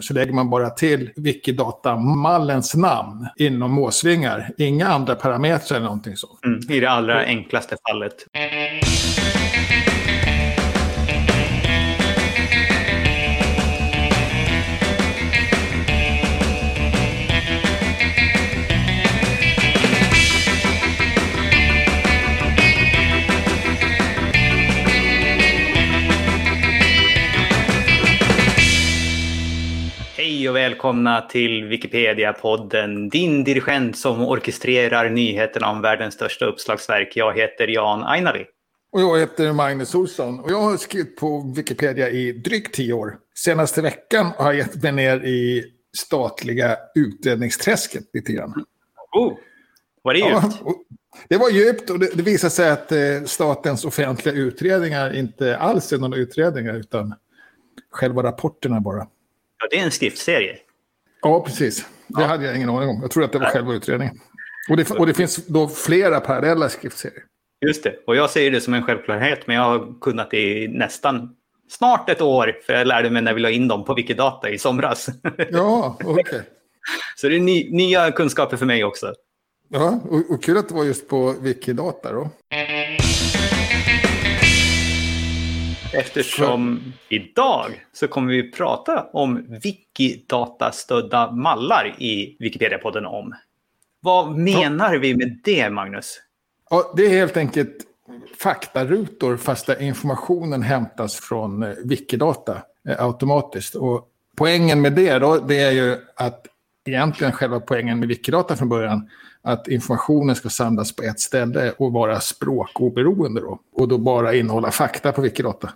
så lägger man bara till Wikidata-mallens namn inom måsvingar. Inga andra parametrar eller någonting sånt. Mm, I det allra enklaste fallet. Och välkomna till Wikipedia-podden. Din dirigent som orkestrerar nyheterna om världens största uppslagsverk. Jag heter Jan Ainali. Och jag heter Magnus Olsson och jag har skrivit på Wikipedia i drygt tio år. Senaste veckan har jag gett mig ner i statliga utredningsträsket lite grann. Oh, var det djupt? Ja, det var djupt och det, det visade sig att eh, statens offentliga utredningar inte alls är några utredningar utan själva rapporterna bara. Ja, det är en skriftserie. Ja, precis. Det ja. hade jag ingen aning om. Jag tror att det var ja. själva utredningen. Och det, och det finns då flera parallella skriftserier. Just det. Och jag säger det som en självklarhet, men jag har kunnat det i nästan snart ett år. För jag lärde mig när vi la in dem på Wikidata i somras. Ja, okej. Okay. Så det är ny, nya kunskaper för mig också. Ja, och, och kul att det var just på Wikidata då. Eftersom idag så kommer vi prata om Wikidata-stödda mallar i Wikipedia-podden om. Vad menar vi med det, Magnus? Ja, det är helt enkelt faktarutor fast där informationen hämtas från eh, Wikidata eh, automatiskt. Och poängen med det då, det är ju att egentligen själva poängen med Wikidata från början, att informationen ska samlas på ett ställe och vara språkoberoende då. Och då bara innehålla fakta på Wikidata.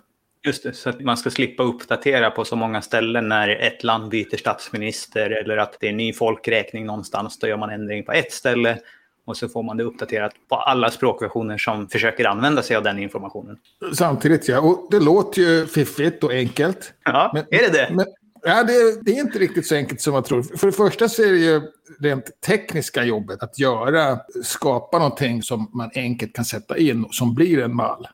Just det, så att man ska slippa uppdatera på så många ställen när ett land byter statsminister eller att det är ny folkräkning någonstans. Då gör man ändring på ett ställe och så får man det uppdaterat på alla språkversioner som försöker använda sig av den informationen. Samtidigt ja, och det låter ju fiffigt och enkelt. Ja, men, är det det? Men, ja, det, det, är inte riktigt så enkelt som man tror. För det första så är det ju rent tekniska jobbet att göra, skapa någonting som man enkelt kan sätta in och som blir en mall.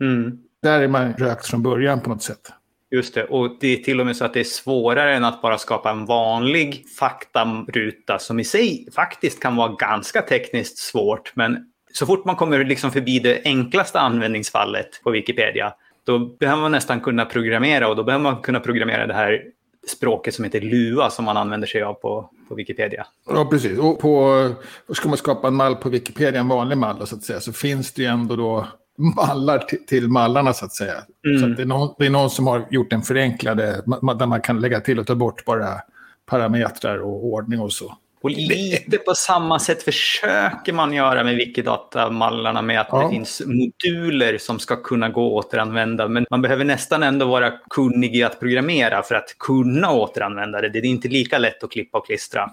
Mm. Där är man rökt från början på något sätt. Just det, och det är till och med så att det är svårare än att bara skapa en vanlig faktaruta som i sig faktiskt kan vara ganska tekniskt svårt. Men så fort man kommer liksom förbi det enklaste användningsfallet på Wikipedia, då behöver man nästan kunna programmera och då behöver man kunna programmera det här språket som heter Lua som man använder sig av på, på Wikipedia. Ja, precis. Och på, ska man skapa en mall på Wikipedia, en vanlig mall så att säga, så finns det ju ändå då mallar till, till mallarna så att säga. Mm. Så att det, är någon, det är någon som har gjort en förenklade, där man kan lägga till och ta bort bara parametrar och ordning och så. Och lite på samma sätt försöker man göra med Wikidata-mallarna med att ja. det finns moduler som ska kunna gå att återanvända. Men man behöver nästan ändå vara kunnig i att programmera för att kunna återanvända det. Det är inte lika lätt att klippa och klistra.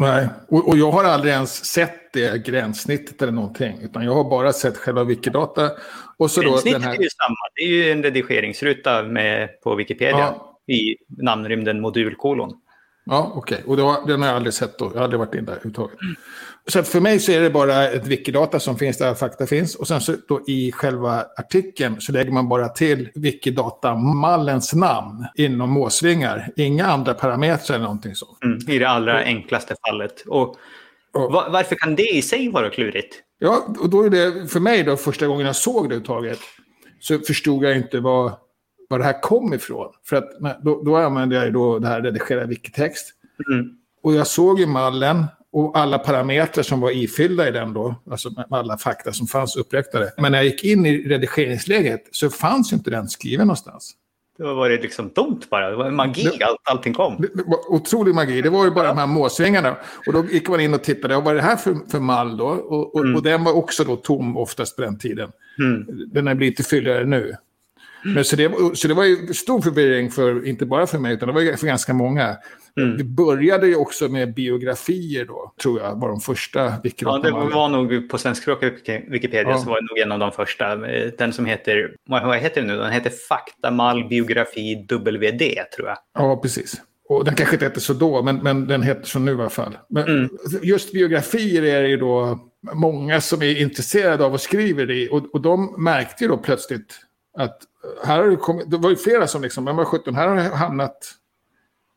Nej, och, och, jag har aldrig ens sett det gränssnittet eller någonting. Utan jag har bara sett själva Wikidata. Och så gränssnittet då den här... är ju samma. Det är ju en redigeringsruta med, på Wikipedia ja. i namnrymden modulkolon. Ja, okej. Okay. Och den har jag aldrig sett då. Jag har aldrig varit in där överhuvudtaget. Så för mig så är det bara ett Wikidata som finns där fakta finns. Och sen så då i själva artikeln så lägger man bara till Wikidata-mallens namn inom måsvingar. Inga andra parametrar eller någonting sånt. Mm, I det allra enklaste fallet. Och, och varför kan det i sig vara klurigt? Ja, och då är det för mig då första gången jag såg det uttaget så förstod jag inte vad, vad det här kom ifrån. För att då, då använde jag ju då det här redigera wikitext. Mm. Och jag såg ju mallen och alla parametrar som var ifyllda i den då, alltså med alla fakta som fanns uppräknade. Men när jag gick in i redigeringsläget så fanns ju inte den skriven någonstans. Det var det liksom tomt bara, det var magi, det, allt, allting kom. Det, var otrolig magi, det var ju bara ja. de här måsvingarna. Och då gick man in och tittade, vad är det här för, för mall då? Och, och, mm. och den var också då tom oftast på den tiden. Mm. Den har blivit fylligare nu. Men så, det, så det var ju stor förvirring, för, inte bara för mig, utan det var för ganska många. Mm. Det började ju också med biografier då, tror jag, var de första. Ja, det var nog på svenskspråkiga Wikipedia ja. så var det nog en av de första. Den som heter, vad heter den nu? Den heter Faktamall biografi WD, tror jag. Ja, precis. Och den kanske inte hette så då, men, men den heter så nu i alla fall. Men mm. just biografier är det ju då många som är intresserade av och skriver det. Och, och de märkte ju då plötsligt att här har det kommit, det var ju flera som liksom, men 17, här har det hamnat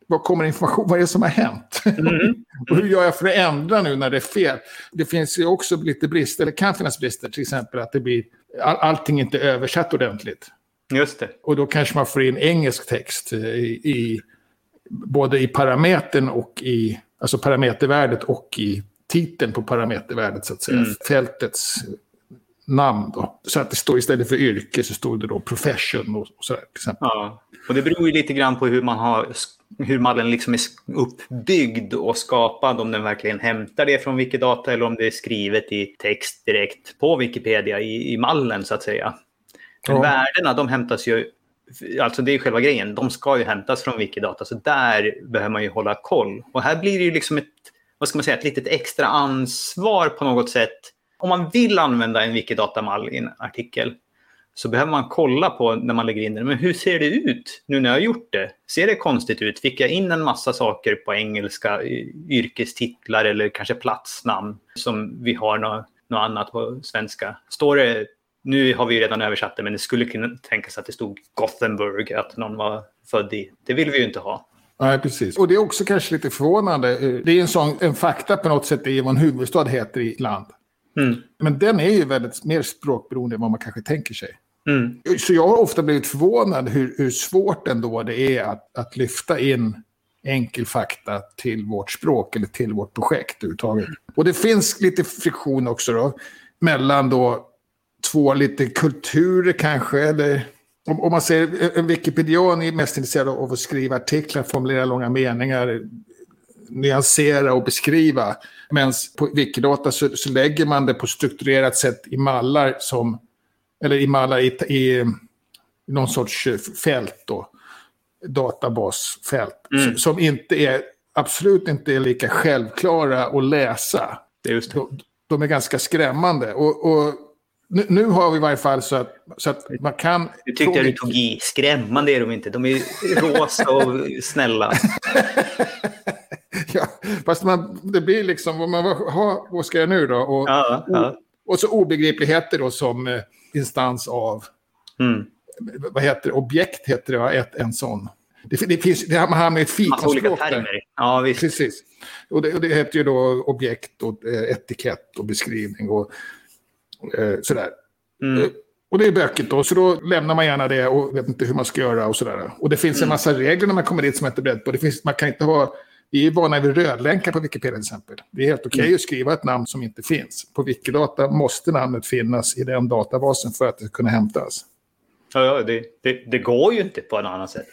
Vad kommer information? Vad är det som har hänt? Mm. och hur gör jag för att ändra nu när det är fel? Det finns ju också lite brister, eller kan finnas brister, till exempel att det blir, all, allting inte översatt ordentligt. Just det. Och då kanske man får in engelsk text i, i både i parametern och i, alltså parametervärdet och i titeln på parametervärdet så att säga. Mm. Fältets namn då. Så att det står istället för yrke så står det då profession och, och sådär till exempel. Ja, och det beror ju lite grann på hur man har hur mallen liksom är uppbyggd och skapad, om den verkligen hämtar det från Wikidata eller om det är skrivet i text direkt på Wikipedia i, i mallen så att säga. Ja. Värdena de hämtas ju, alltså det är själva grejen, de ska ju hämtas från Wikidata så där behöver man ju hålla koll. Och här blir det ju liksom ett, vad ska man säga, ett litet extra ansvar på något sätt. Om man vill använda en Wikidata-mall i en artikel så behöver man kolla på när man lägger in den. Men hur ser det ut nu när jag har gjort det? Ser det konstigt ut? Fick jag in en massa saker på engelska, yrkestitlar eller kanske platsnamn som vi har något, något annat på svenska? Står det, nu har vi redan översatt det, men det skulle kunna tänkas att det stod Gothenburg, att någon var född i. Det vill vi ju inte ha. Nej, precis. Och det är också kanske lite förvånande. Det är en sån en fakta på något sätt i vad en huvudstad heter i land. Mm. Men den är ju väldigt mer språkberoende än vad man kanske tänker sig. Mm. Så jag har ofta blivit förvånad hur, hur svårt ändå det är att, att lyfta in enkel fakta till vårt språk eller till vårt projekt överhuvudtaget. Och det finns lite friktion också då mellan då två lite kulturer kanske. Eller om, om man säger en Wikipedian är mest intresserad av att skriva artiklar, formulera långa meningar, nyansera och beskriva. Men på Wikidata så, så lägger man det på strukturerat sätt i mallar som eller i mallar i, i någon sorts eh, fält då, databasfält, mm. som inte är, absolut inte är lika självklara att läsa. Det är just det. De, de är ganska skrämmande. Och, och nu, nu, har vi i varje fall så att, så att man kan... Du tyckte att du tog i. Skrämmande är de inte. De är rosa och snälla. fast man, det blir liksom, vad, man, vad, vad ska jag nu då? Och, ja, ja. och, så obegripligheter då som eh, instans av, mm. vad heter det, objekt heter det, ett, en sån. Det, det finns, det, man hamnar i ett fikonspråk där. Ja, visst. Precis. Och det, och det heter ju då objekt och eh, etikett och beskrivning och eh, sådär. Mm. Eh, och det är bökigt då, så då lämnar man gärna det och vet inte hur man ska göra och sådär. Och det finns mm. en massa regler när man kommer dit som man inte är beredd på. Det finns, man kan inte ha vi är vana vid rödlänkar på Wikipedia till exempel. Det är helt okej okay mm. att skriva ett namn som inte finns. På Wikidata måste namnet finnas i den databasen för att det ska kunna hämtas. Ja, det, det, det, går ju inte på ett annat sätt.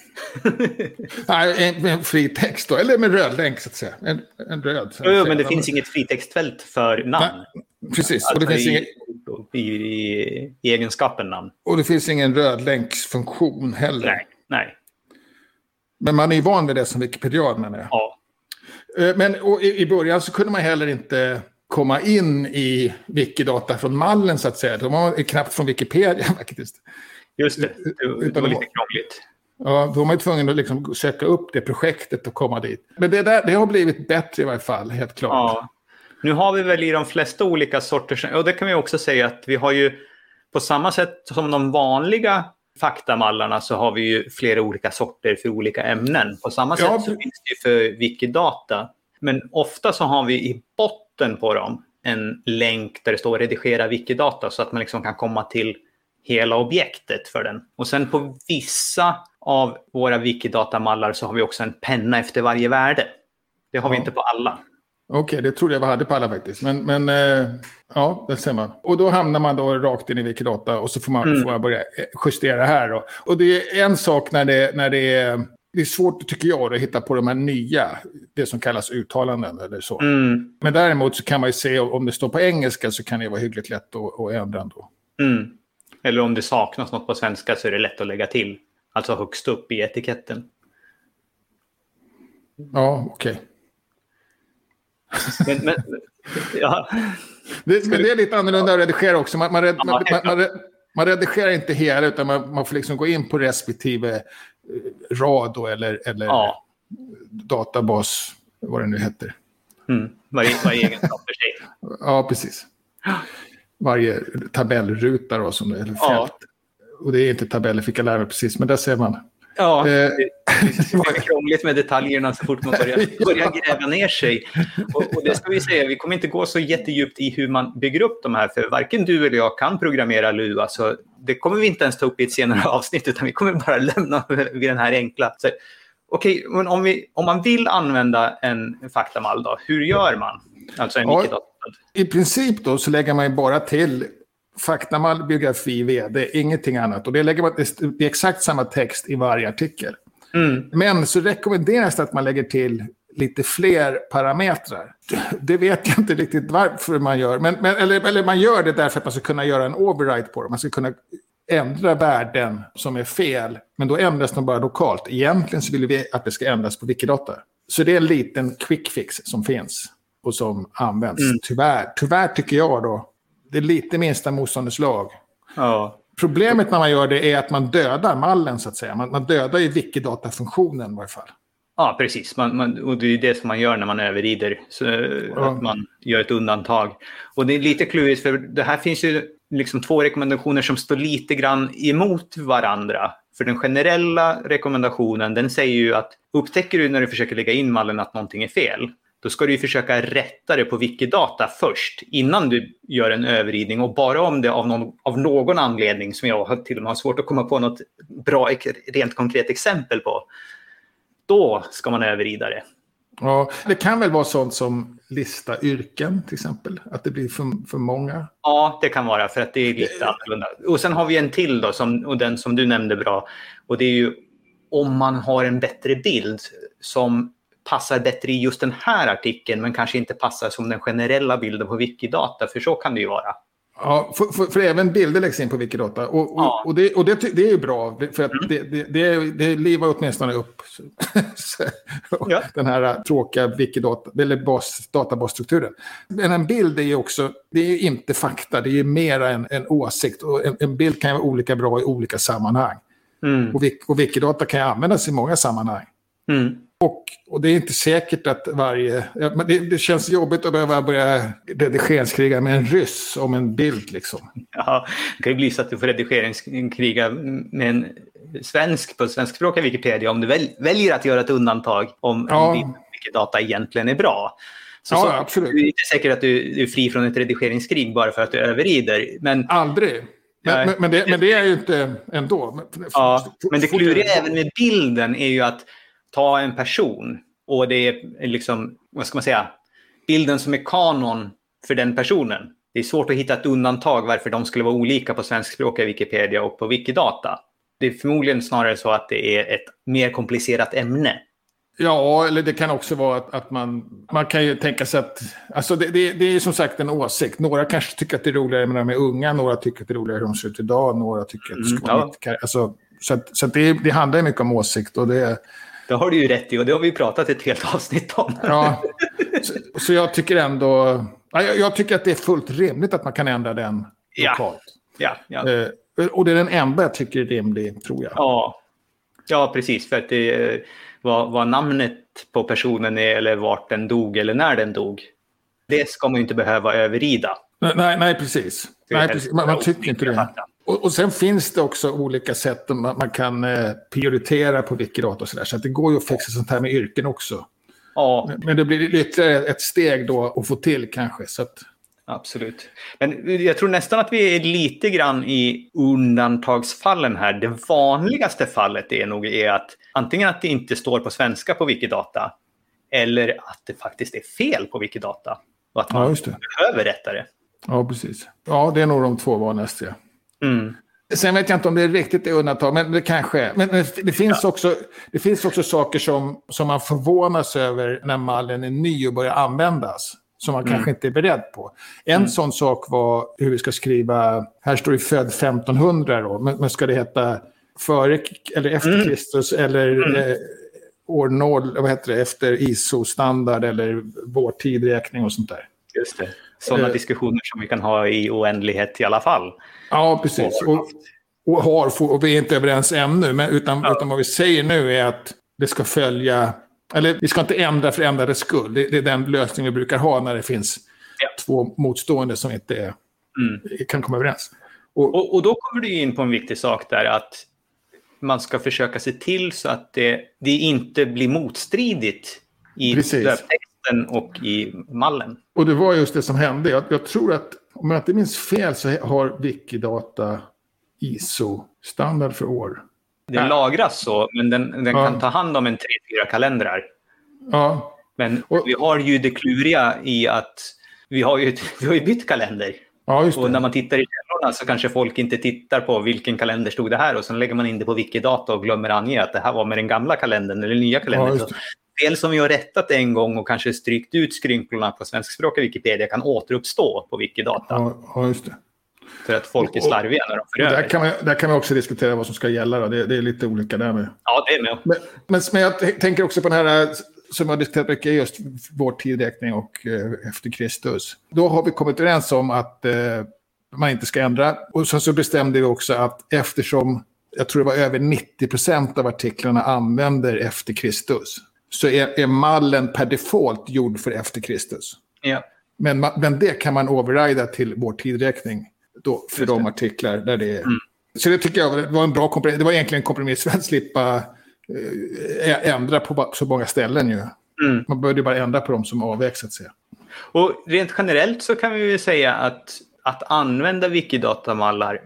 Nej, en, en fri text då, eller med rödlänk så att säga. En, en röd. Jo, men det finns inget fritextfält för namn. Nej, precis. Alltså och det alltså finns i, i, i, i, egenskapen namn. Och det finns ingen rödlänksfunktion heller. Nej, nej. Men man är ju van vid det som Wikipedian menar jag. Ja. Eh, men i, början så kunde man heller inte komma in i Wikidata från mallen så att säga. De var knappt från Wikipedia faktiskt. Just det, det, det var lite krångligt. Ja, då var man tvungen att liksom söka upp det projektet och komma dit. Men det, där, det har blivit bättre i varje fall, helt klart. Ja. Nu har vi väl i de flesta olika sorters, och det kan vi också säga att vi har ju på samma sätt som de vanliga faktamallarna så har vi ju flera olika sorter för olika ämnen. På samma sätt ja. så finns det för Wikidata. Men ofta så har vi i botten på dem en länk där det står redigera Wikidata så att man liksom kan komma till hela objektet för den. Och sen på vissa av våra Wikidata-mallar så har vi också en penna efter varje värde. Det har ja. vi inte på alla. Okej, okay, det trodde jag vi hade på alla faktiskt. Men, men eh, ja, det ser man. Och då hamnar man då rakt in i Wikidata och så får man, mm. får man börja eh, justera här. Då. Och det är en sak när det, när det är... Det är svårt, tycker jag, att hitta på de här nya, det som kallas uttalanden eller så. Mm. Men däremot så kan man ju se, om det står på engelska så kan det vara hyggligt lätt att, att ändra ändå. Mm. Eller om det saknas något på svenska så är det lätt att lägga till. Alltså högst upp i etiketten. Ja, okej. Okay. Men, men, ja. det, men det är lite annorlunda att redigera också. Man, man, man, man, man, redigerar inte hela, utan man, man får liksom gå in på respektive eh, rad då, eller, eller ja. databas, vad det nu heter. Mm. Varje, varje egenskap för sig. ja, precis. Varje tabellruta då, som, eller fält. Ja. Och det är inte tabeller, fick jag lära mig precis, men där ser man. Ja, eh, det, det krångligt med detaljerna så fort man börjar, börjar gräva ner sig. Och, och, det ska vi säga, vi kommer inte gå så jättedjupt i hur man bygger upp de här, för varken du eller jag kan programmera Lua, så det kommer vi inte ens ta upp i ett senare avsnitt, utan vi kommer bara lämna vid den här enkla. Okej, okay, men om, vi, om man vill använda en faktamall, då, hur gör man? Alltså en ja, I princip då så lägger man bara till faktamall, biografi, vd, ingenting annat. Och det, lägger man, det är exakt samma text i varje artikel. Mm. Men så rekommenderas det att man lägger till lite fler parametrar. Det vet jag inte riktigt varför man gör. Men, men, eller, eller man gör det därför att man ska kunna göra en override på det. Man ska kunna ändra värden som är fel. Men då ändras de bara lokalt. Egentligen så vill vi att det ska ändras på Wikidata. Så det är en liten quick fix som finns och som används. Mm. Tyvärr, tyvärr tycker jag då det är lite minsta motståndets lag. Ja. Problemet när man gör det är att man dödar mallen så att säga. Man, man dödar ju Wikidata-funktionen i varje fall. Ja, precis. Man, man, och det är det som man gör när man överrider. Så ja. Att man gör ett undantag. Och det är lite klurigt för det här finns ju liksom två rekommendationer som står lite grann emot varandra. För den generella rekommendationen den säger ju att upptäcker du när du försöker lägga in mallen att någonting är fel, då ska du försöka rätta det på Wikidata först innan du gör en överridning. Och bara om det av någon, av någon anledning, som jag till och med har svårt att komma på något bra, rent konkret exempel på, då ska man överrida det. Ja, det kan väl vara sånt som lista yrken till exempel, att det blir för, för många? Ja, det kan vara för att det är lite annorlunda. Och sen har vi en till då, som, och den som du nämnde bra, och det är ju om man har en bättre bild som passar bättre i just den här artikeln men kanske inte passar som den generella bilden på Wikidata, för så kan det ju vara. Ja, för, för, för även bilder läggs in på Wikidata. Och, och, ja. och, det, och det, det, är ju bra, för att mm. det, det, det, det livar åtminstone upp ja. den här tråkiga Wikidata, eller bas, databasstrukturen. Men en bild är ju också, det är ju inte fakta, det är ju mer en, en åsikt. Och en, en bild kan vara olika bra i olika sammanhang. Mm. Och, och Wikidata kan ju användas i många sammanhang. Mm. Och, och, det är inte säkert att varje... Det, det känns jobbigt att behöva börja redigeringskriga med en ryss om en bild. Liksom. Ja, det kan ju bli så att du får redigeringskriga med en svensk på svenskspråkiga Wikipedia om du väl, väljer att göra ett undantag om ja. din data egentligen är bra. Så, ja, så, absolut. Det är inte säkert att du är fri från ett redigeringskrig bara för att du överrider. Men, Aldrig. Men, men, men, det, men, det, är ju inte ändå. Ja, men det kluriga även med bilden är ju att ta en person och det är liksom, vad ska man säga, bilden som är kanon för den personen. Det är svårt att hitta ett undantag varför de skulle vara olika på svenskspråkiga Wikipedia och på Wikidata. Det är förmodligen snarare så att det är ett mer komplicerat ämne. Ja, eller det kan också vara att, att man, man kan ju tänka sig att... Alltså det, det, det, är som sagt en åsikt. Några kanske tycker att det är roligare när de är unga, några tycker att det är roligare hur de ser ut idag, några tycker att det ska vara mm, ja. alltså, Så, att, så att det, det handlar mycket om åsikt. Och det, det har du ju rätt i och det har vi pratat ett helt avsnitt om. Ja, så, så jag tycker ändå... Jag, jag, tycker att det är fullt rimligt att man kan ändra den lokalt. Ja, ja, ja. Eh, och det är den enda jag tycker är rimlig, tror jag. Ja, ja precis. För att det, vad, vad namnet på personen är eller vart den dog eller när den dog. Det ska man ju inte behöva överrida. Nej, nej, precis. Nej, precis. Man, man tycker inte det. Och, och, sen finns det också olika sätt man, man kan eh, prioritera på Wikidata och sådär. Så att det går ju att fixa sånt här med yrken också. Ja. Men det blir ytterligare ett steg då att få till kanske. Så att... Absolut. Men jag tror nästan att vi är lite grann i undantagsfallen här. Det vanligaste fallet är nog är att antingen att det inte står på svenska på Wikidata eller att det faktiskt är fel på Wikidata och att man ja, behöver rätta det. Ja, precis. Ja, det är nog de två vanligaste. Mm. Sen vet jag inte om det är riktigt är undantag, men det kanske är. Men det finns, ja. också, det finns också saker som, som man förvånas över när mallen är ny och börjar användas. Som man mm. kanske inte är beredd på. En mm. sån sak var hur vi ska skriva, här står det född 1500 då, men, men ska det heta före eller efter mm. Kristus eller mm. eh, år 0, vad heter det, efter ISO-standard eller vår tidräkning och sånt där. Just det. Sådana eh, diskussioner som vi kan ha i oändlighet i alla fall. Ja, precis. Och, och, har, och vi är inte överens ännu, men utan, ja. utan vad vi säger nu är att det ska följa... Eller vi ska inte ändra för ändrades skull. Det, det är den lösning vi brukar ha när det finns ja. två motstående som inte är, mm. kan komma överens. Och, och, och, då kommer du in på en viktig sak där att man ska försöka se till så att det, det inte blir motstridigt i texten och i mallen. Och det var just det som hände. Jag, jag tror att, om jag inte minns fel, så har Wikidata ISO-standard för år. Det lagras så, men den, den ja. kan ta hand om en tre, fyra kalendrar. Ja. Men och, vi har ju det kluriga i att vi har ju, vi har ju bytt kalender. Ja, just det. Och när man tittar i källorna så kanske folk inte tittar på vilken kalender stod det här och sen lägger man in det på Wikidata och glömmer ange att det här var med den gamla kalendern eller den nya kalendern. Ja, fel som vi har rättat en gång och kanske strykt ut skrynklorna på svenskspråkiga Wikipedia kan återuppstå på Wikidata. Ja, just det. För att folk är slarviga när de för över. Där kan, man, där kan vi också diskutera vad som ska gälla. Det, det, är lite olika där med. Ja, det är med. Men, men, men jag tänker också på den här som jag har diskuterat mycket, just vår tidräkning och eh, efter Kristus. Då har vi kommit överens om att eh, man inte ska ändra. Och sen så bestämde vi också att eftersom jag tror det var över 90 procent av artiklarna använder efter Kristus så är, är mallen per default gjord för efter Kristus. Ja. Men, men det kan man overrida till vår tidräkning då, för de artiklar där det är... Mm. Så det tycker jag var en bra kompromiss. Det var egentligen en kompromiss för att slippa äh, ändra på så många ställen ju. Mm. Man började bara ändra på dem som avvek så att säga. Och rent generellt så kan vi väl säga att att använda wikidatamallar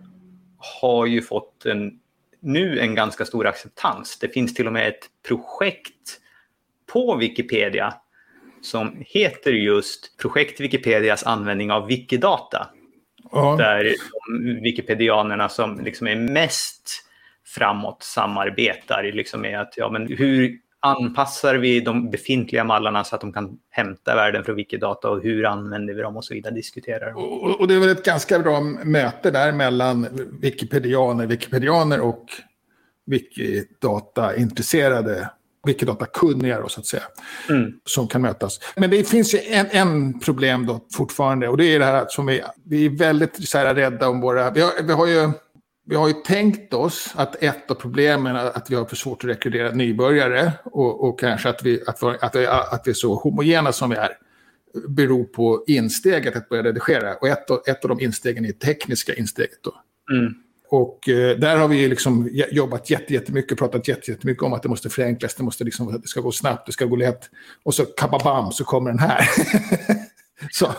har ju fått en, nu en ganska stor acceptans. Det finns till och med ett projekt på Wikipedia som heter just Projekt Wikipedias användning av Wikidata. Ja. Där de wikipedianerna som liksom är mest framåt samarbetar liksom med att ja, men hur anpassar vi de befintliga mallarna så att de kan hämta värden från Wikidata och hur använder vi dem och så vidare diskuterar. Och, och det är väl ett ganska bra möte där mellan wikipedianer, wikipedianer och wikidata-intresserade Wikidata-kunniga så att säga, mm. som kan mötas. Men det finns ju en, en, problem då fortfarande och det är det här som vi, vi är väldigt så här, rädda om våra... Vi har, vi har ju vi har ju tänkt oss att ett av problemen är att vi har för svårt att rekrytera nybörjare och, och kanske att vi, att, vi, att, vi, att vi är så homogena som vi är beror på insteget att börja redigera. Och ett, ett av de instegen är tekniska insteget. Då. Mm. Och eh, där har vi liksom jobbat jättemycket, pratat jättemycket om att det måste förenklas, det, måste liksom, det ska gå snabbt, det ska gå lätt. Och så kababam så kommer den här.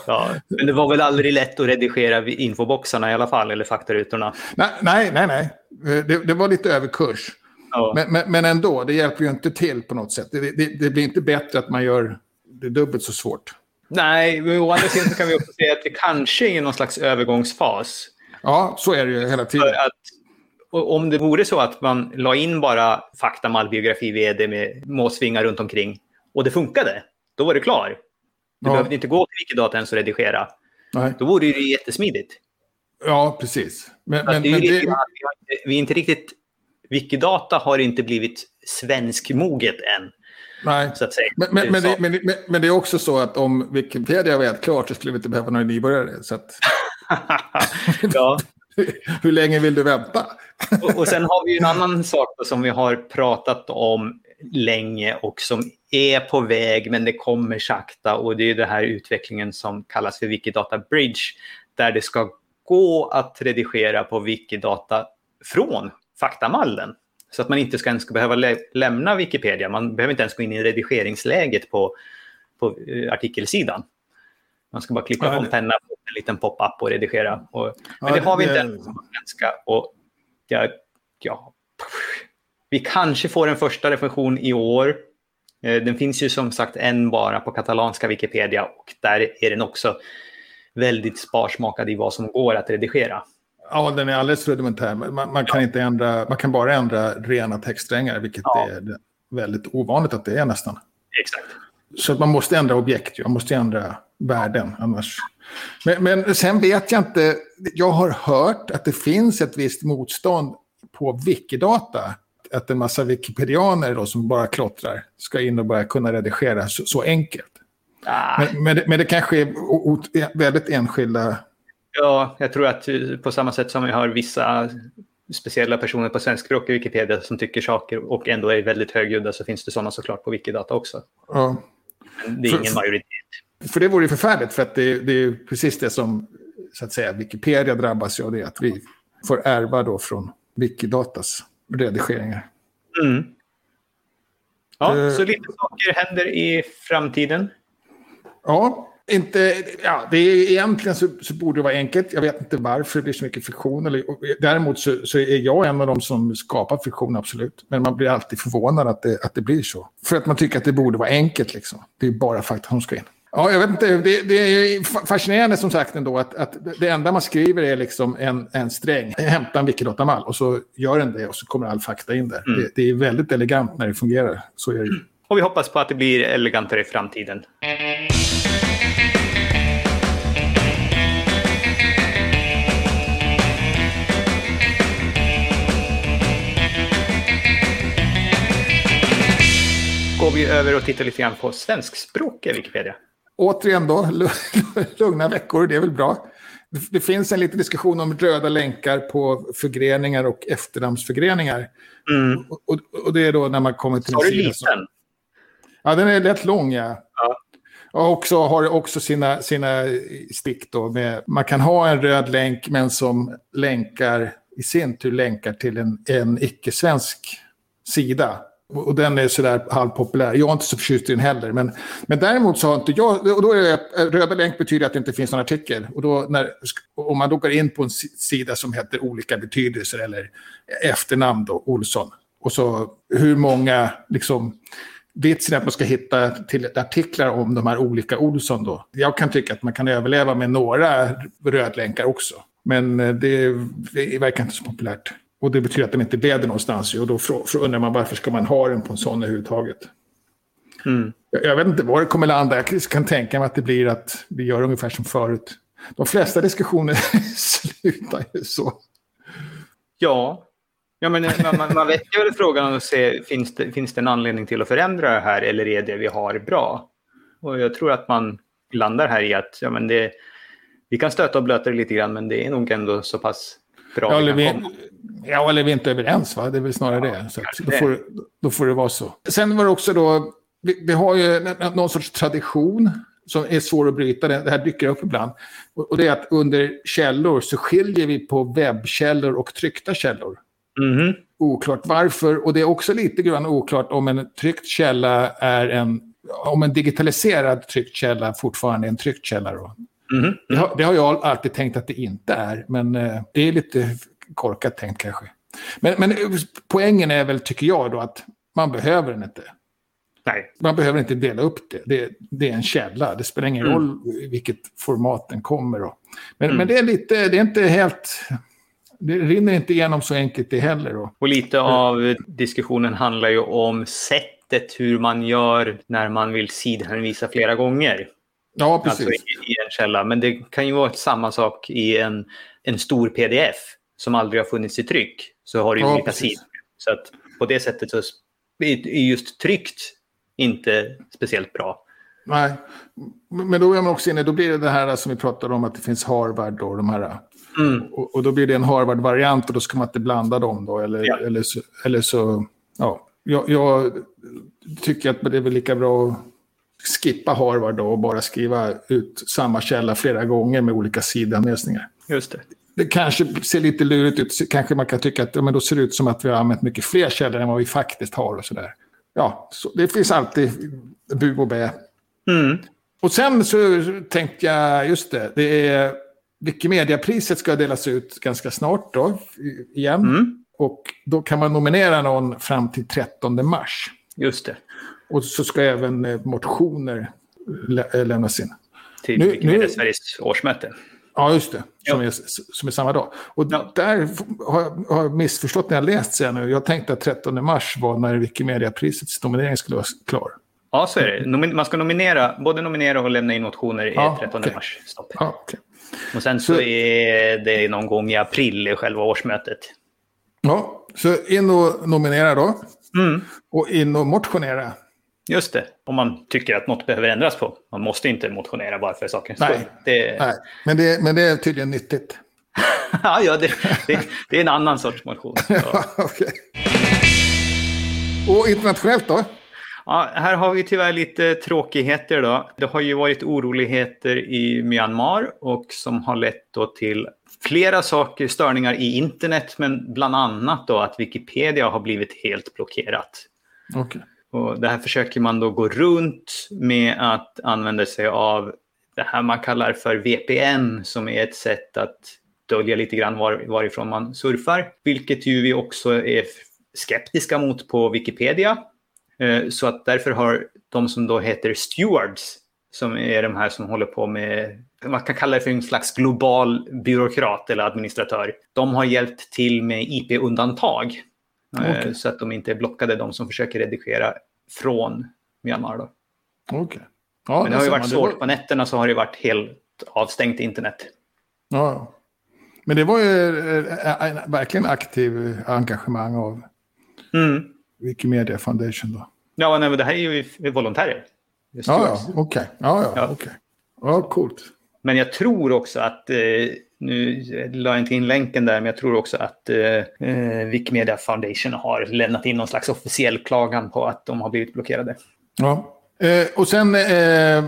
Ja, men det var väl aldrig lätt att redigera infoboxarna i alla fall, eller faktarutorna? Nej, nej, nej. nej. Det, det var lite överkurs. Ja. Men, men, men, ändå, det hjälper ju inte till på något sätt. Det, det, det, blir inte bättre att man gör det dubbelt så svårt. Nej, men å andra sidan kan vi också säga att det kanske är någon slags övergångsfas. Ja, så är det ju hela tiden. Att, om det vore så att man la in bara fakta, mallbiografi, vd med måsvingar runt omkring och det funkade, då var det klar. Du ja. behövde inte gå till Wikidata ens och redigera. Nej. Då vore det jättesmidigt. Ja, precis. Men, men, det är men det... vi, har inte, vi är inte riktigt... Wikidata har inte blivit svenskmoget än. Nej, så att säga. Men, men, men, det, men, det är också så att om Wikipedia var helt klart så skulle vi inte behöva några nybörjare. Så att... ja. Hur länge vill du vänta? och, och sen har vi en annan sak som vi har pratat om länge och som är på väg men det kommer sakta och det är den här utvecklingen som kallas för Wikidata Bridge där det ska gå att redigera på Wikidata från faktamallen. Så att man inte ska ens ska behöva lä lämna Wikipedia. Man behöver inte ens gå in i redigeringsläget på, på uh, artikelsidan. Man ska bara klicka på en penna på en liten pop-up och redigera. Och, men ja, det har vi inte än på svenska. Och ja, ja, vi kanske får en första recension i år. Eh, den finns ju som sagt en bara på katalanska Wikipedia och där är den också väldigt sparsmakad i vad som går att redigera. Ja, den är alldeles rudimentär. Man, man kan, inte ändra, man kan bara ändra rena textsträngar, vilket ja. är väldigt ovanligt att det är nästan. Exakt. Så att man måste ändra objekt, man måste ändra värden annars. Men, men sen vet jag inte, jag har hört att det finns ett visst motstånd på Wikidata att en massa wikipedianer då, som bara klottrar ska in och börja kunna redigera så, så enkelt. Ah. Men, men, det, men det kanske är väldigt enskilda... Ja, jag tror att på samma sätt som vi har vissa speciella personer på svenskspråkig Wikipedia som tycker saker och ändå är väldigt högljudda så finns det sådana såklart på Wikidata också. Ja. Men det är för, ingen majoritet. För det vore ju förfärligt för att det, det är precis det som så att säga, Wikipedia drabbas av det att vi får ärva då från Wikidatas redigeringar. Mm. Ja, uh, så lite saker händer i framtiden. Ja, inte, ja, det är, egentligen så, så, borde det vara enkelt. Jag vet inte varför det blir så mycket friktion. Eller, däremot så, så, är jag en av de som skapar friktion, absolut. Men man blir alltid förvånad att det, att det blir så. För att man tycker att det borde vara enkelt. Liksom. Det är bara fakta som ska in. Ja, jag vet inte. Det, det är fascinerande som sagt ändå att, att det enda man skriver är liksom en, en sträng. Hämta en Wikidata-mall och så gör den det och så kommer all fakta in där. Mm. Det, det, är väldigt elegant när det fungerar. Så är det. Och vi hoppas på att det blir elegantare i framtiden. Går vi över och tittar lite grann på svenskspråkiga Wikipedia. Återigen då, lugna veckor, det är väl bra. Det finns en liten diskussion om röda länkar på förgreningar och efternamnsförgreningar. Mm. Och, och, och, det är då när man kommer till... Har du liten? Som... Ja, den är rätt lång, ja. ja. Och också, har också sina, sina stick då. Med, man kan ha en röd länk men som länkar i sin tur länkar till en, en icke-svensk sida. Och den är sådär halvpopulär. Jag är inte så förtjust i den heller. Men, men däremot så har inte jag... Och då är det, röda länk betyder att det inte finns någon artikel. Och då när, om man då går in på en sida som heter olika betydelser eller efternamn då, Olsson. Och så hur många, liksom, vitsen är att man ska hitta till artiklar om de här olika Olsson då. Jag kan tycka att man kan överleva med några rödlänkar också. Men eh, det, det verkar inte så populärt. Och det betyder att den inte leder någonstans. Och då undrar man varför ska man ha den på en sån överhuvudtaget. Mm. Jag, jag vet inte var det kommer landa. Jag kan tänka mig att det blir att vi gör ungefär som förut. De flesta diskussioner slutar ju så. Ja, ja men man, man, man väcker väl frågan och ser finns det, finns det en anledning till att förändra det här eller är det vi har bra? Och jag tror att man landar här i att ja, men det, vi kan stöta och blöta det lite grann men det är nog ändå så pass bra ja, eller vi, ja, eller vi är inte överens, va? det är väl snarare ja, det. Så då, får, då får det vara så. Sen var det också då, vi, vi har ju någon sorts tradition som är svår att bryta. Det här dyker upp ibland. Och, det är att under källor så skiljer vi på webbkällor och tryckta källor. Mm. Oklart varför. Och det är också lite grann oklart om en tryckt källa är en... Om en digitaliserad tryckt källa fortfarande är en tryckt källa. Då. Mm. Det, har, det, har, jag alltid tänkt att det inte är, men eh, det är lite korkat tänkt kanske. Men, men poängen är väl, tycker jag, då att man behöver den inte. Nej. Man behöver inte dela upp det. Det, det är en källa. Det spelar ingen mm. roll i vilket format den kommer. Då. Men, mm. men det är lite, det är inte helt... Det rinner inte igenom så enkelt det heller. Då. Och lite av diskussionen handlar ju om sättet hur man gör när man vill sidhänvisa flera gånger. Ja, precis. Alltså i, en källa. Men det kan ju vara samma sak i en, en stor pdf som aldrig har funnits i tryck. Så har du ja, olika sidor. Så att på det sättet så är just tryckt inte speciellt bra. Nej, men då är man också inne, då blir det det här som vi pratade om att det finns Harvard och de här. Mm. Och, och, då blir det en Harvard-variant och då ska man inte blanda dem då. Eller, ja. eller, så, eller så, ja. Jag, jag, tycker att det är väl lika bra att skippa Harvard då och bara skriva ut samma källa flera gånger med olika sidanvisningar. Just det. Det kanske ser lite lurigt ut. Kanske man kan tycka att ja, men då ser det ut som att vi har använt mycket fler källor än vad vi faktiskt har och sådär. Ja, så det finns alltid bu och bä. Mm. Och sen så tänkte jag, just det, det är Wikimedia-priset ska delas ut ganska snart då, igen. Mm. Och då kan man nominera någon fram till 13 mars. Just det. Och så ska även eh, motioner lä eh, lämnas in. Till nu, nu, Sveriges årsmöte. Ja, just det. Som, är, som är samma dag. Och ja. där har jag, har jag missförstått när jag läst sen nu. Jag tänkte att 13 mars var när Wikimedia-prisets nominering skulle vara klar. Ja, så är det. Man ska nominera, både nominera och lämna in motioner ja, 13 okay. mars. Stopp. Ja, okay. Och sen så, så är det någon gång i april, själva årsmötet. Ja, så in och nominera då. Mm. Och in och motionera. Just det, om man tycker att något behöver ändras på. Man måste inte motionera bara för sakens skull. Det... Nej, men det, men det är tydligen nyttigt. ja, det, det, det, är en annan sorts motion. ja, okay. Och internationellt då? Ja, här har vi tyvärr lite tråkigheter då. Det har ju varit oroligheter i Myanmar och som har lett till flera saker, störningar i internet, men bland annat då att Wikipedia har blivit helt blockerat. Okay. Och det här försöker man då gå runt med att använda sig av det här man kallar för VPN som är ett sätt att dölja lite grann var, varifrån man surfar. Vilket ju vi också är skeptiska mot på Wikipedia. Eh, så att därför har de som då heter stewards, som är de här som håller på med, man kan kalla det för en slags global byråkrat eller administratör. De har hjälpt till med IP-undantag. Eh, okay. Så att de inte är blockade, de som försöker redigera från Myanmar. Då. Okay. Ja, Men det har ju varit svårt. Var... På nätterna så har det varit helt avstängt internet. Ja, men det var ju äh, verkligen aktiv engagemang av mm. Wikimedia Foundation då. Ja, nej, men det här är ju volontärer. Ja, ja, okej. Okay. Ja, ja, ja. Okay. ja, coolt. Men jag tror också att, eh, nu la jag inte in länken där, men jag tror också att eh, Wikimedia Foundation har lämnat in någon slags officiell klagan på att de har blivit blockerade. Ja, eh, och sen eh,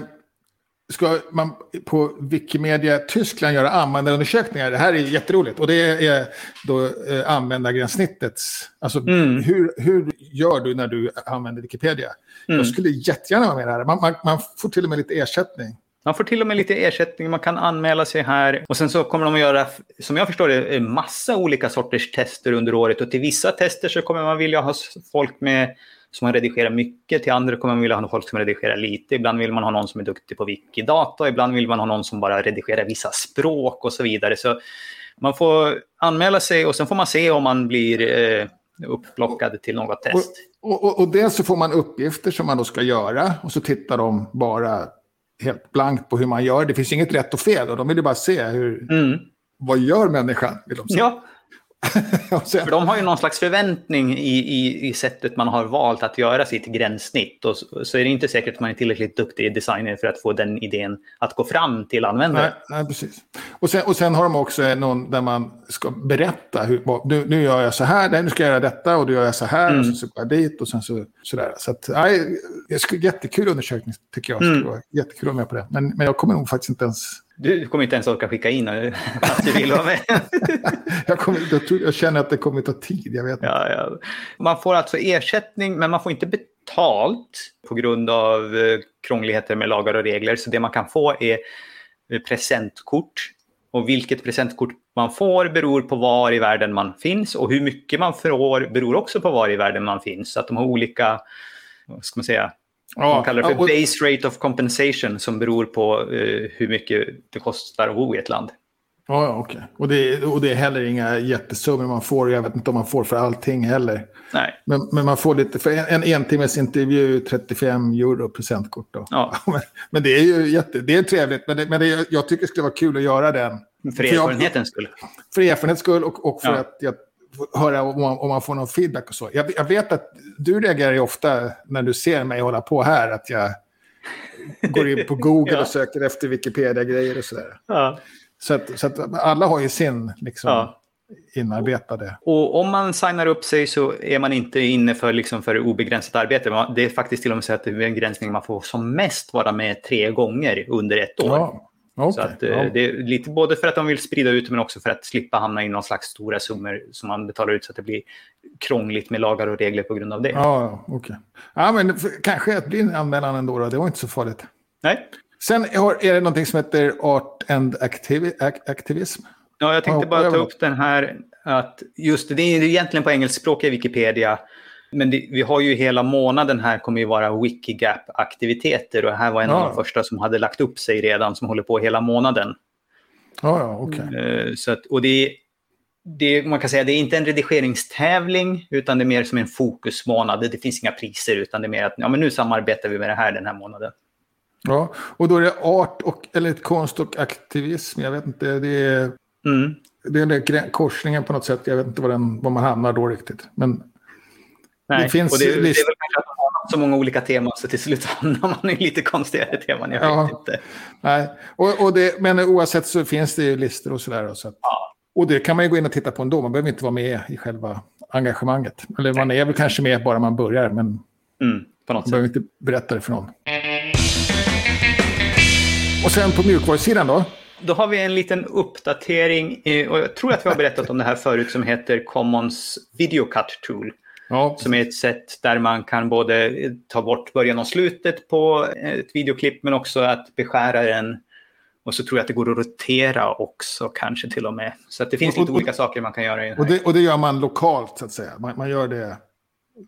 ska man på Wikimedia Tyskland göra användarundersökningar. Det här är jätteroligt. Och det är då eh, användargränssnittets... Alltså mm. hur, hur gör du när du använder Wikipedia? Mm. Jag skulle jättegärna vara med där. Man, man, man, får till och med lite ersättning. Man får till och med lite ersättning, man kan anmäla sig här. Och sen så kommer de att göra, som jag förstår det, massa olika sorters tester under året. Och till vissa tester så kommer man vilja ha folk med som man redigerar mycket. Till andra kommer man vilja ha folk som redigerar lite. Ibland vill man ha någon som är duktig på Wikidata. Ibland vill man ha någon som bara redigerar vissa språk och så vidare. Så man får anmäla sig och sen får man se om man blir eh, upplockad till något test. Och, och, och dels så får man uppgifter som man då ska göra och så tittar de bara helt blankt på hur man gör. Det finns inget rätt och fel och de vill ju bara se hur, mm. vad gör människan? Vill de se. Ja, sen... För de har ju någon slags förväntning i, i, i sättet man har valt att göra sitt gränssnitt. Och så, så är det inte säkert att man är tillräckligt duktig designer för att få den idén att gå fram till användaren. Nej, nej, precis. Och sen, och sen har de också någon där man ska berätta. Hur, nu, nu gör jag så här, nu ska jag göra detta och då gör jag så här. Mm. Och så går jag dit och sen så, sådär. Så att, nej, jättekul undersökning tycker jag. Mm. Jättekul att vara med på det. Men, men jag kommer nog faktiskt inte ens du kommer inte ens orka skicka in att du vill vara med. jag, kommer, jag, tror, jag, känner att det kommer ta tid. Jag vet ja, ja. Man får alltså ersättning, men man får inte betalt på grund av eh, krångligheter med lagar och regler. Så det man kan få är eh, presentkort. Och vilket presentkort man får beror på var i världen man finns. Och hur mycket man får beror också på var i världen man finns. Så att de har olika, vad ska man säga, Ja, Man kallar det för och... base rate of compensation som beror på uh, hur mycket det kostar att bo i ett land. Ja, okej. Okay. Och, det, och det är heller inga jättesummor man får. Jag vet inte om man får för allting heller. Nej. Men, men man får lite, för en, en entimmes intervju 35 euro presentkort. Då. Ja. men, men, det är ju jätte, det är trevligt. Men, det, men det, jag tycker det skulle vara kul att göra den. För erfarenhetens skull. För erfarenhetens skull och, och för ja. att jag höra om man, om man får någon feedback och så. Jag, jag, vet att du reagerar ju ofta när du ser mig hålla på här, att jag går in på Google ja. och söker efter Wikipedia-grejer och sådär. Ja. Så, att, så att alla har ju sin liksom, ja. inarbetade. Och om man signar upp sig så är man inte inne för, liksom, för obegränsat arbete. Det är faktiskt till och med så att det är en gränsning man får som mest vara med tre gånger under ett år. Okay, så att, eh, ja. det är lite både för att de vill sprida ut men också för att slippa hamna i någon slags stora summor som man betalar ut så att det blir krångligt med lagar och regler på grund av det. Ja, okej. Okay. Ja, men för, kanske att bli en anmälan ändå då. Det var inte så farligt. Nej. Sen har, är det någonting som heter Art and activi Activism. Ja, jag tänkte bara ta upp den här. Att just det är egentligen på engelskspråkiga Wikipedia. Men det, vi har ju hela månaden här kommer ju vara Wikigap-aktiviteter och här var en ja. av de första som hade lagt upp sig redan som håller på hela månaden. Ja, ja, okej. Okay. Så att, och det, det, man kan säga det är inte en redigeringstävling utan det är mer som en fokusmånad. Det finns inga priser utan det är mer att ja, men nu samarbetar vi med det här den här månaden. Ja, och då är det art och, eller konst och aktivism. Jag vet inte, det är, mm. det är den korsningen på något sätt. Jag vet inte var, den, var man hamnar då riktigt. Men Nej, det finns och det, det är väl kanske att man har så många olika teman så till slut hamnar man i lite konstigare teman. Jag ja, vet inte. Nej, och, och det, men oavsett så finns det ju listor och sådär. Så ja. Och det kan man ju gå in och titta på ändå. Man behöver inte vara med i själva engagemanget. Eller man är väl kanske med bara man börjar. Men... Mm. på något Jag behöver inte berätta det för någon. Och sen på mjukvarusidan då? Då har vi en liten uppdatering, eh, och jag tror att vi har berättat om det här förut, som heter Commons Video Cut Tool. Ja, Som är ett sätt där man kan både ta bort början och slutet på ett videoklipp men också att beskära den. Och så tror jag att det går att rotera också kanske till och med. Så det finns Och- lite och- olika saker man kan göra i den och det, och det gör man lokalt så att säga. Man, man gör det...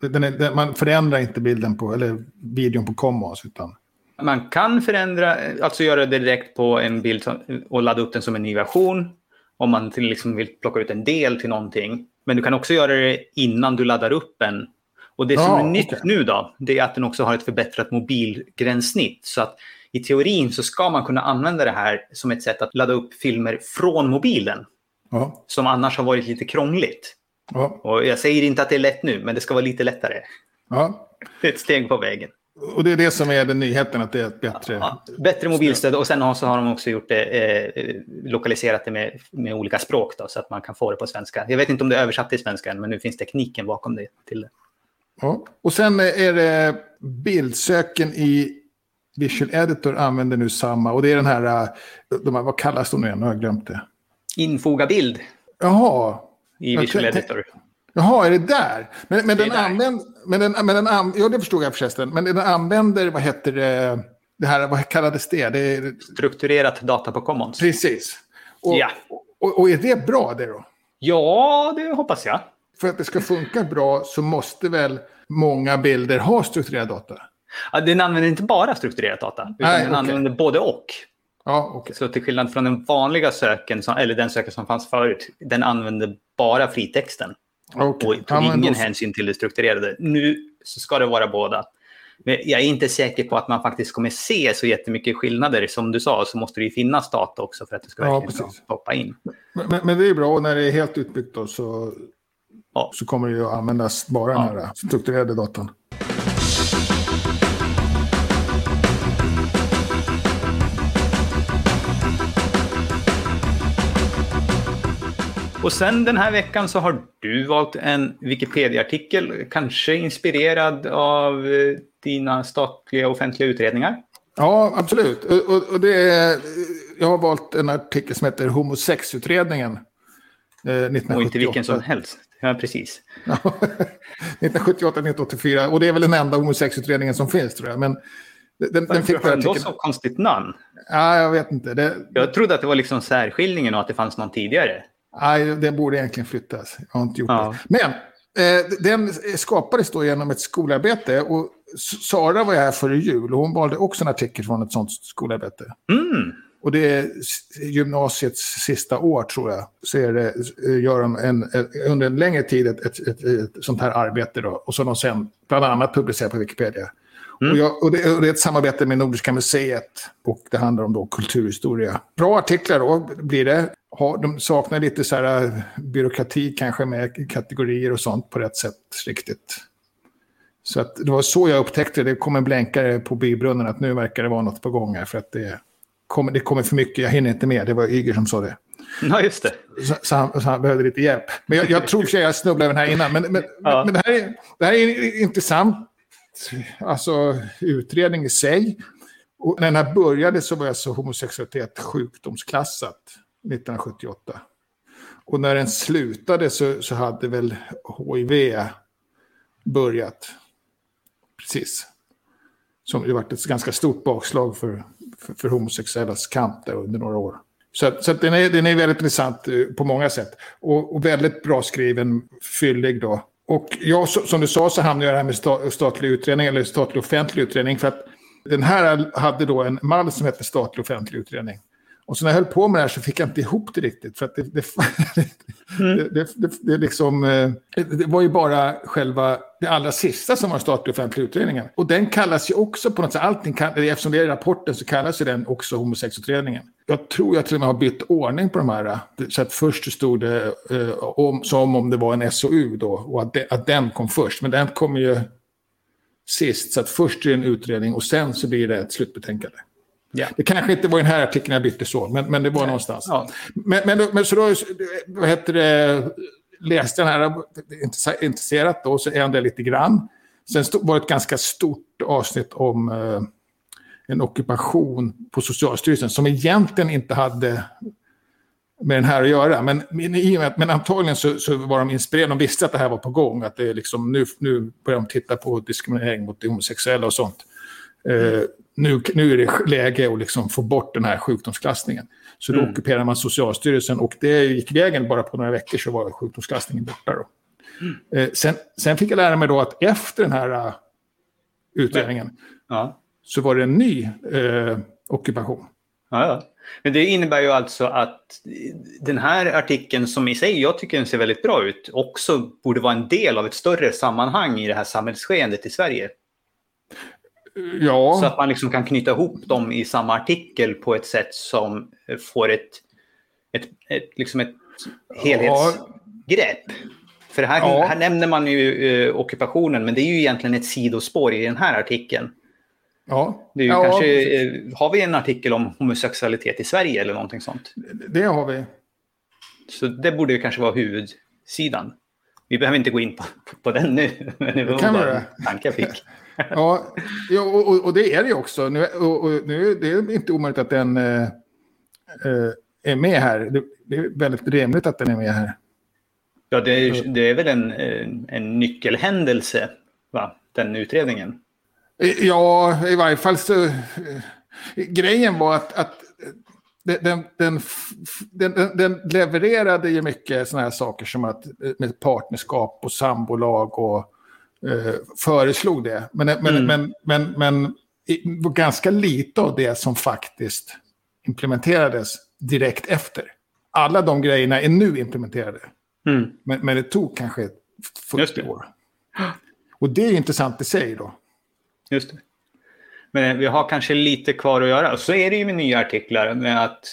Är, den, man förändrar inte bilden på, eller videon på Commons, utan... Man kan förändra, alltså göra det direkt på en bild och ladda upp den som en ny version. Om man till liksom vill plocka ut en del till någonting. Men du kan också göra det innan du laddar upp den. Och det som Ja, är nytt okej. nu då, det är att den också har ett förbättrat mobilgränssnitt. Så att i teorin så ska man kunna använda det här som ett sätt att ladda upp filmer från mobilen. Ja, Som annars har varit lite krångligt. ja, Och jag säger inte att det är lätt nu, men det ska vara lite lättare. ja. Det är ett steg på vägen. Och det är det som är den nyheten, att det är ett bättre... Ja, bättre mobilstöd och sen så har de också gjort det, eh, lokaliserat det med, med olika språk då, så att man kan få det på svenska. Jag vet inte om det är översatt till svenska än, men nu finns tekniken bakom det. Till det. Ja. Och sen är det bildsöken i Visual Editor använder nu samma. Och det är den här, äh, de här vad kallas de nu igen? Nu har jag glömt det. Infoga bild Jaha, i Visual Editor. Jaha, är det där? Men, men Det den använder... Men den, men den an, ja, det förstod jag förresten. Men den använder, vad heter det, det här, vad kallades det? det Strukturerat data på Commons. precis. Och, Ja. och, och är det bra det då? Ja, det hoppas jag. För att det ska funka bra så måste väl många bilder ha strukturerad data? Ja, den använder inte bara strukturerat data, utan Nej, den okej. använder både och. Ja, okej. Så till skillnad från den vanliga söken, eller den söken som fanns förut, den använder bara fritexten. Okej. och tog Ja, ingen då hänsyn till det strukturerade. Nu så ska det vara båda. Men jag är inte säker på att man faktiskt kommer se så jättemycket skillnader. Som du sa så måste det ju finnas data också för att det ska Ja, verkligen precis. hoppa in. Men, men- men det är bra, och när det är helt utbyggt då så, Ja. så kommer det ju att användas bara Ja. den här strukturerade datan. Och sen den här veckan så har du valt en Wikipedia-artikel, kanske inspirerad av eh, dina statliga offentliga utredningar. Ja, absolut. Och, och, det är, jag har valt en artikel som heter Homosexutredningen. Eh, 1978. Och inte vilken som helst. Ja, precis. 1978-1984. Och det är väl den enda homosexutredningen som finns tror jag. Men den, den Varför fick har den den då så konstigt namn? Ja, jag vet inte. Det, Jag trodde att det var liksom särskiljningen och att det fanns någon tidigare. Nej, den borde egentligen flyttas. Jag har inte gjort Ja. det. Men eh, den skapades då genom ett skolarbete. Och Sara var här före jul och hon valde också en artikel från ett sånt skolarbete. Mm. Och det är gymnasiets sista år tror jag. Så är det, eh, gör de en, under en längre tid ett, ett, ett, ett sånt här arbete. Då, och som de sen bland annat publicerar på Wikipedia. Och, jag, och, det, och det är ett samarbete med Nordiska museet. Och det handlar om då kulturhistoria. Bra artiklar då blir det. Har, de saknar lite så här eh, byråkrati kanske med kategorier och sånt på rätt sätt riktigt. Så att det var så jag upptäckte det. Det kom en blänkare på bybrunnen att nu verkar det vara något på gång här. För att det kommer, det kommer för mycket, jag hinner inte med. Det var Yger som sa det. Ja, just det. Så, så, han, så han behövde lite hjälp. Men jag, jag tror att jag snubblade över den här innan. Men, men, Ja. men det, här är, det här är intressant alltså, utredning i sig. Och när den här började så var alltså homosexualitet sjukdomsklassat 1978. Och när den slutade så, så hade väl HIV börjat. Precis. Som det varit ett ganska stort bakslag för, för, för homosexuellas kamp där under några år. Så, så den, är, den är väldigt intressant eh, på många sätt. Och, och väldigt bra skriven, fyllig då. Och jag, som du sa så hamnade jag här med sta, statlig utredning, eller statlig offentlig utredning. För att den här hade då en mall som hette statlig offentlig utredning. Och så när jag höll på med det här så fick jag inte ihop det riktigt. För att det, det, det, det, det, det, liksom, eh, det var ju bara själva det allra sista som var statlig offentlig utredningen. Och den kallas ju också på något sätt, allting kan, eftersom det är rapporten så kallas ju den också homosexutredningen. Jag tror jag till och med har bytt ordning på de här. Så att först stod det eh, om, som om det var en SOU då och att, de, att den kom först. Men den kommer ju sist. Så att först är det en utredning och sen så blir det ett slutbetänkande. Ja. Det kanske inte var i den här artikeln jag bytte så, men, men det var någonstans. Ja. Men, men, men så då, vad heter det, läste den här intresserat då, så ändrade jag lite grann. Sen var det ett ganska stort avsnitt om eh, en ockupation på Socialstyrelsen som egentligen inte hade med den här att göra. Men, men antagligen så, så, var de inspirerade, de visste att det här var på gång. Att det är liksom, nu, nu börjar de titta på diskriminering mot homosexuella och sånt. Eh, nu, nu är det läge att liksom få bort den här sjukdomsklassningen. Så då mm. ockuperar man Socialstyrelsen och det gick vägen bara på några veckor så var sjukdomsklassningen borta. Då. Mm. Uh, sen, sen, fick jag lära mig då att efter den här uh, utredningen ja. så var det en ny ockupation. Ja, ja. Men det innebär ju alltså att den här artikeln som i sig, jag tycker den ser väldigt bra ut, också borde vara en del av ett större sammanhang i det här samhällsskeendet i Sverige. Ja. Så att man liksom kan knyta ihop dem i samma artikel på ett sätt som får ett, ett, ett, liksom ett helhetsgrepp. Ja. För här, ja. här nämner man ju eh, ockupationen, men det är ju egentligen ett sidospår i den här artikeln. Ja. Det är ja, kanske, eh, har vi en artikel om homosexualitet i Sverige eller någonting sånt? Det har vi. Så det borde ju kanske vara huvudsidan. Vi behöver inte gå in på, på den nu. Men det var bara tanke jag fick. ja, och, och, det är det ju också. Nu, och, och, nu det är inte omöjligt att den äh, är med här. Det, det, är väldigt rimligt att den är med här. Ja, det är, det är väl en, en nyckelhändelse, va? den utredningen. Ja, i varje fall så... Grejen var att, att den, den, den, den, levererade ju mycket sådana här saker som att med partnerskap och sambolag och eh, föreslog det. Men, men, mm. men, men, men, men ganska lite av det som faktiskt implementerades direkt efter. Alla de grejerna är nu implementerade. Mm. Men, men det tog kanske 40 år. Och det är intressant i sig då. Just det. Men vi har kanske lite kvar att göra. Så är det ju med nya artiklar med att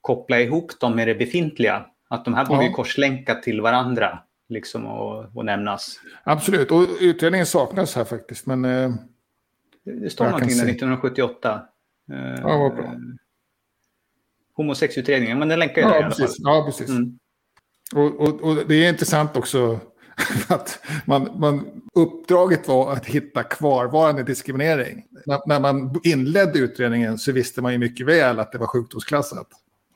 koppla ihop dem med det befintliga. Att de här borde ja. korslänka till varandra liksom och, och nämnas. Absolut, och utredningen saknas här faktiskt. Men, eh, det står någonting där 1978. Eh, ja, vad bra. Homosexutredningen, men den länkar ju ja, där i alla fall. Ja, precis. Mm. Och, och, och, det är intressant också att man, man, uppdraget var att hitta kvarvarande diskriminering. När, när, man inledde utredningen så visste man ju mycket väl att det var sjukdomsklassat.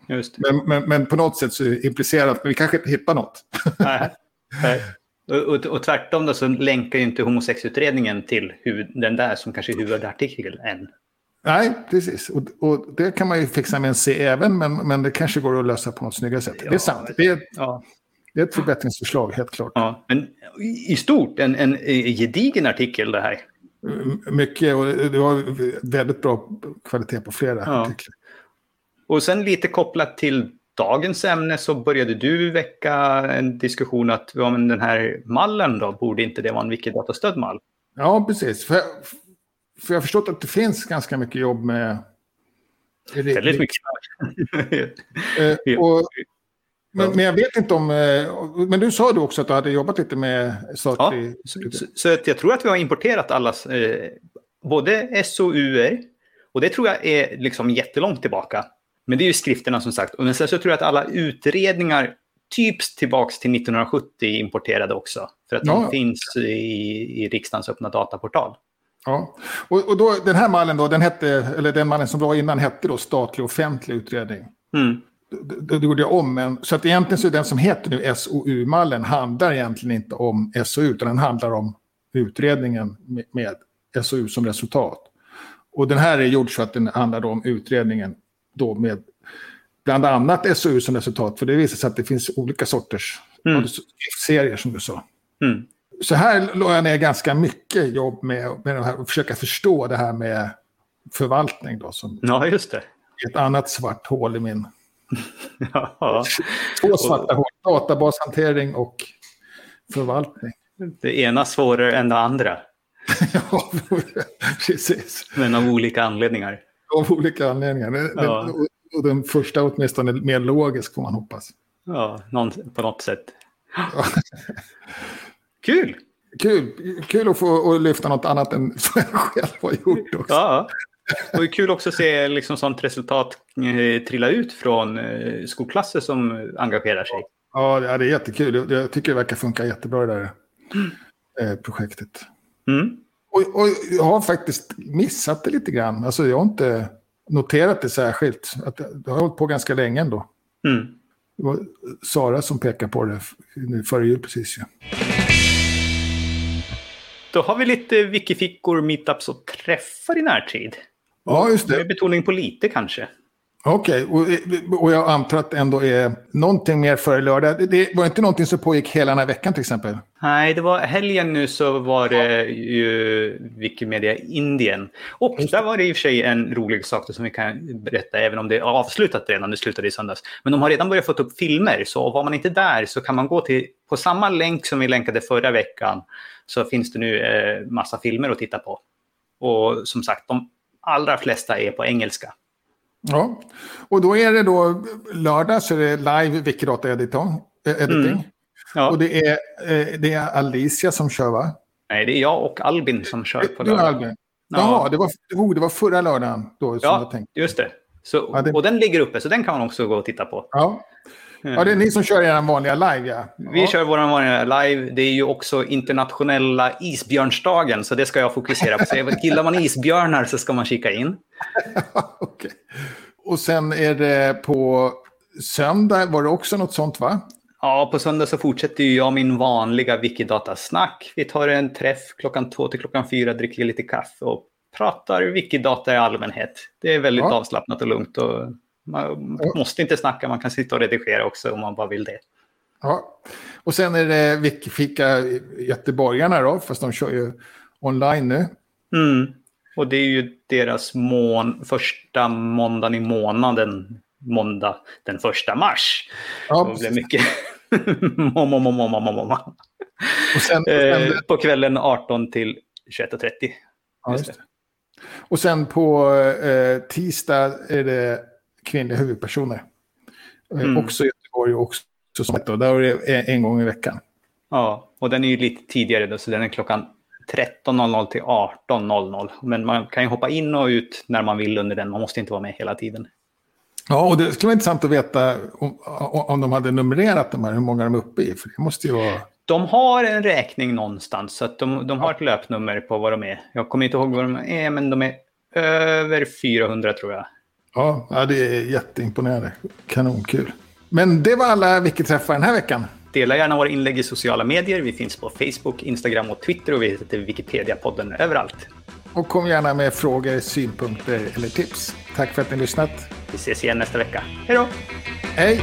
Men, men, men, på något sätt så implicerar det att vi kanske inte hittar något. Nej. Nej. Och, och, och tvärtom då så länkar ju inte homosexutredningen till huvud, den där som kanske är huvudartikeln än. Nej, precis. Och, och, det kan man ju fixa med en C även, men, men det kanske går att lösa på något snyggare sätt. Ja, det är sant. Det är, ja. Det är ett förbättringsförslag, helt klart. Ja, men i stort en, en gedigen artikel det här. Mycket, och det var väldigt bra kvalitet på flera ja. artiklar. Och sen lite kopplat till dagens ämne så började du väcka en diskussion att ja, men den här mallen då, borde inte det vara en Wikidata-stödd mall? Ja, precis. För, för jag har förstått att det finns ganska mycket jobb med... Väldigt mycket. Eh, och men, men, jag vet inte om... Eh, men du sa du också att du hade jobbat lite med statlig... Ja, så, så, så jag tror att vi har importerat allas... Eh, både SOUer, och det tror jag är liksom jättelångt tillbaka. Men det är ju skrifterna som sagt. Men sen så tror jag att alla utredningar typs tillbaks till 1970 importerade också. För att ja. de finns i, i riksdagens öppna dataportal. Ja, och, och då, den här mallen då, den hette, eller den mallen som var innan hette då statlig offentlig utredning. Mm det, det gjorde jag om. Men, så att egentligen så är den som heter nu SOU-mallen handlar egentligen inte om SOU, utan den handlar om utredningen med, med SOU som resultat. Och den här är gjord så att den handlar om utredningen då med bland annat SOU som resultat. För det visar sig att det finns olika sorters mm. serier som du sa. Mm. Så här la jag ner ganska mycket jobb med, med att försöka förstå det här med förvaltning. Då, som ja, just det. Ett annat svart hål i min ja. Två svarta hål. Databashantering och förvaltning. Det ena svårare än det andra. ja, precis. Men av olika anledningar. Av olika anledningar. Ja. Och den första åtminstone mer logisk får man hoppas. Ja, någon, på något sätt. Kul! Kul, kul att få att lyfta något annat än vad jag själv har gjort också. Ja, och det är kul också att se liksom sånt resultat eh, trilla ut från eh, skolklasser som engagerar sig. Ja, det är jättekul. Jag tycker det verkar funka jättebra det där eh, projektet. Mm. Och, och jag har faktiskt missat det lite grann. Alltså jag har inte noterat det särskilt. Att det har hållit på ganska länge ändå. Mm. Det var Sara som pekade på det nu före jul precis. Ja. Då har vi lite wikifickor, meetups och träffar i närtid. Ja, just Med det. betoning på lite kanske. Okej, och, och jag antar att det ändå är någonting mer före lördag. Det, det var inte någonting som pågick hela den här veckan till exempel? Nej, det var helgen nu så var det ju Wikimedia Indien. Och där var det i och för sig en rolig sak som vi kan berätta, även om det är avslutat redan, det slutade i söndags. Men de har redan börjat få upp filmer, så var man inte där så kan man gå till, på samma länk som vi länkade förra veckan, så finns det nu eh, massa filmer att titta på. Och som sagt, de allra flesta är på engelska. Ja, och då är det då lördag så är det live Wikidata editing. Mm. Ja. Och det är, eh, det är Alicia som kör va? Nej, det är jag och Albin som kör på Du lördag. Albin? Ja. Jaha, det var, oh, det var förra lördagen då som jag Ja, tänkte. just det. Så, Ja, det- Och den ligger uppe, så den kan man också gå och titta på. Ja. Ja, det är ni som kör er vanliga live ja. Vi ja. kör vår vanliga live. Det är ju också internationella isbjörnsdagen, så det ska jag fokusera på. Så gillar man isbjörnar så ska man kika in. Okej. Och sen är det på söndag var det också något sånt va? Ja, på söndag så fortsätter jag min vanliga Wikidata-snack. Vi tar en träff klockan två till klockan fyra, dricker lite kaffe och pratar Wikidata i allmänhet. Det är väldigt Ja. avslappnat och lugnt. Och man måste inte snacka, man kan sitta och redigera också om man bara vill det. Ja. Och sen är det Wikifika Göteborgarna då, fast de kör ju online nu. Mm. Och det är ju deras mån, första måndagen i månaden, måndag den första mars. Ja, det blir mycket momma, momma, momma, momma. Och sen, och Eh, sen, på kvällen 18 till 21.30. ja, och sen på eh, tisdag är det kvinnliga huvudpersoner. Eh, Mm. Också i Göteborg och också som ett då. Där är det en- en gång i veckan. Ja, och den är ju lite tidigare då, så den är klockan 13.00 till 18.00. Men man kan ju hoppa in och ut när man vill under den. Man måste inte vara med hela tiden. Ja, och det skulle vara intressant att veta om, om de hade numrerat de här, hur många de är uppe i. För det måste ju vara... De har en räkning någonstans, så att de, de har ett löpnummer på vad de är. Jag kommer inte ihåg vad de är, men de är över 400 tror jag. Ja, det är jätteimponerande. Kanonkul. Men det var alla Wiki-träffar den här veckan. Dela gärna våra inlägg i sociala medier. Vi finns på Facebook, Instagram och Twitter och vi heter Wikipedia-podden överallt. Och kom gärna med frågor, synpunkter eller tips. Tack för att ni har lyssnat. Vi ses igen nästa vecka. Hej då! Hej!